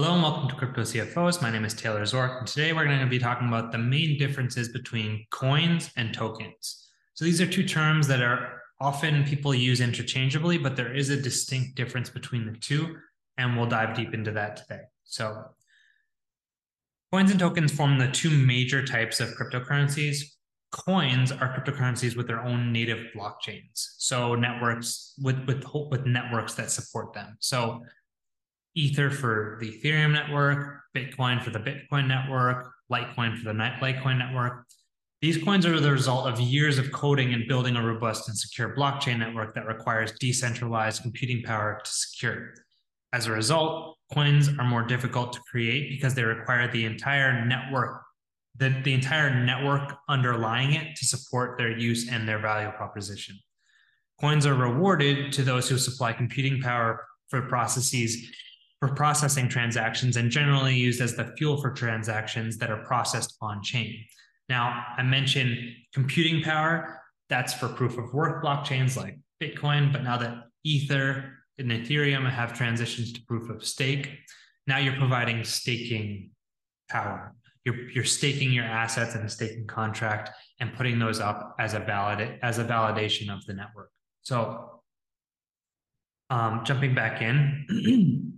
Hello and welcome to Crypto CFOs. My name is Taylor Zork, and today we're going to be talking about the main differences between coins and tokens. So these are two terms that are often people use interchangeably, but there is a distinct difference between the two, and we'll dive deep into that today. So coins and tokens form the two major types of cryptocurrencies. Coins are cryptocurrencies with their own native blockchains, so networks with with with networks that support them. So Ether for the Ethereum network, Bitcoin for the Bitcoin network, Litecoin for the Litecoin network. These coins are the result of years of coding and building a robust and secure blockchain network that requires decentralized computing power to secure. As a result, coins are more difficult to create because they require the entire network, the, the entire network underlying it to support their use and their value proposition. Coins are rewarded to those who supply computing power for processes for processing transactions and generally used as the fuel for transactions that are processed on chain. Now, I mentioned computing power, that's for proof of work blockchains like Bitcoin, but now that Ether and Ethereum have transitioned to proof of stake, now you're providing staking power. You're, you're staking your assets in a staking contract and putting those up as a valid as a validation of the network. So um, jumping back in,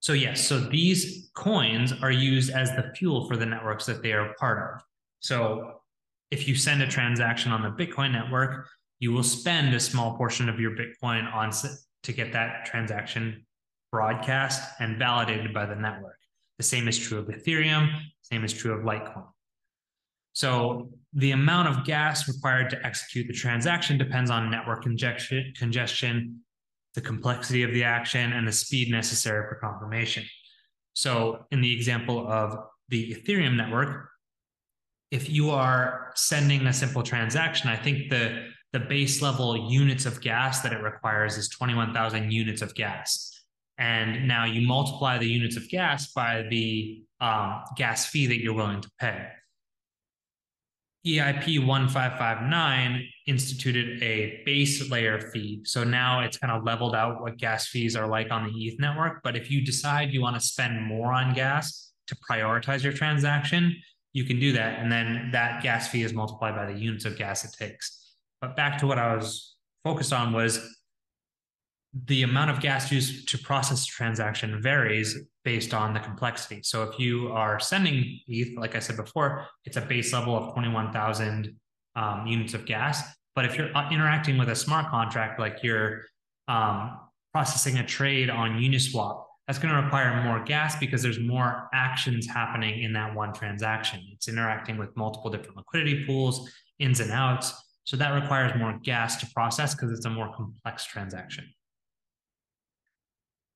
So yes, so these coins are used as the fuel for the networks that they are part of. So if you send a transaction on the Bitcoin network, you will spend a small portion of your Bitcoin on to get that transaction broadcast and validated by the network. The same is true of Ethereum, same is true of Litecoin. So the amount of gas required to execute the transaction depends on network congestion, congestion the complexity of the action, and the speed necessary for confirmation. So, in the example of the Ethereum network, if you are sending a simple transaction, I think the the base level units of gas that it requires is 21,000 units of gas. And now you multiply the units of gas by the um, gas fee that you're willing to pay. EIP 1559 instituted a base layer fee. So now it's kind of leveled out what gas fees are like on the ETH network. But if you decide you want to spend more on gas to prioritize your transaction, you can do that. And then that gas fee is multiplied by the units of gas it takes. But back to what I was focused on was the amount of gas used to process a transaction varies based on the complexity. So if you are sending ETH, like I said before, it's a base level of 21,000 um, units of gas. But if you're uh, interacting with a smart contract, like you're um, processing a trade on Uniswap, that's going to require more gas because there's more actions happening in that one transaction. It's interacting with multiple different liquidity pools, ins and outs. So that requires more gas to process because it's a more complex transaction.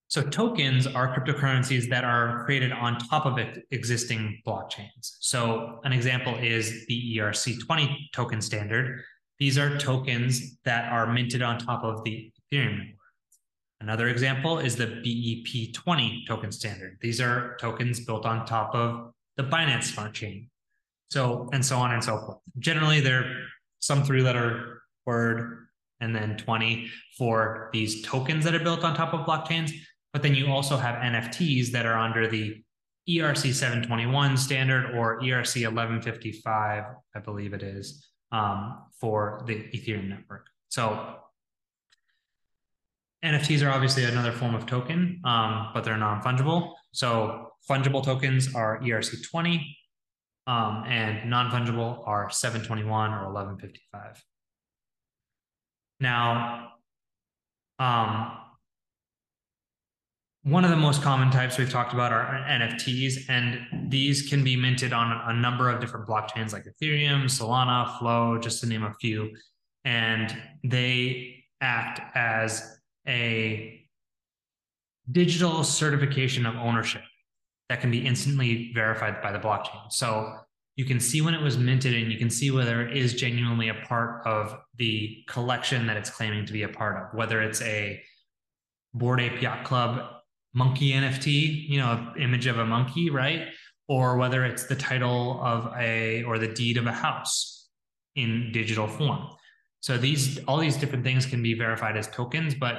So tokens are cryptocurrencies that are created on top of existing blockchains. So an example is the ERC20 token standard. These are tokens that are minted on top of the Ethereum network. Another example is the BEP20 token standard. These are tokens built on top of the Binance Smart Chain. So, and so on and so forth. Generally, they're some three letter word and then 20 for these tokens that are built on top of blockchains. But then you also have NFTs that are under the ERC 721 standard or ERC 1155, I believe it is, um, for the Ethereum network. So NFTs are obviously another form of token, um, but they're non fungible. So fungible tokens are ERC 20, um, and non fungible are 721 or 1155. Now, um, one of the most common types we've talked about are NFTs, and these can be minted on a number of different blockchains like Ethereum, Solana, Flow, just to name a few. And they act as a digital certification of ownership that can be instantly verified by the blockchain. So you can see when it was minted and you can see whether it is genuinely a part of the collection that it's claiming to be a part of, whether it's a Bored Ape Yacht Club monkey NFT, you know, an image of a monkey, right? Or whether it's the title of a or the deed of a house in digital form. So these all these different things can be verified as tokens, but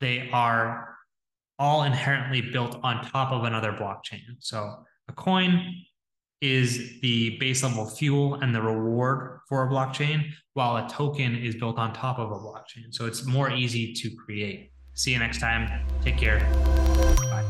they are all inherently built on top of another blockchain. So a coin is the base level fuel and the reward for a blockchain, while a token is built on top of a blockchain. So it's more easy to create. See you next time. Take care. Bye.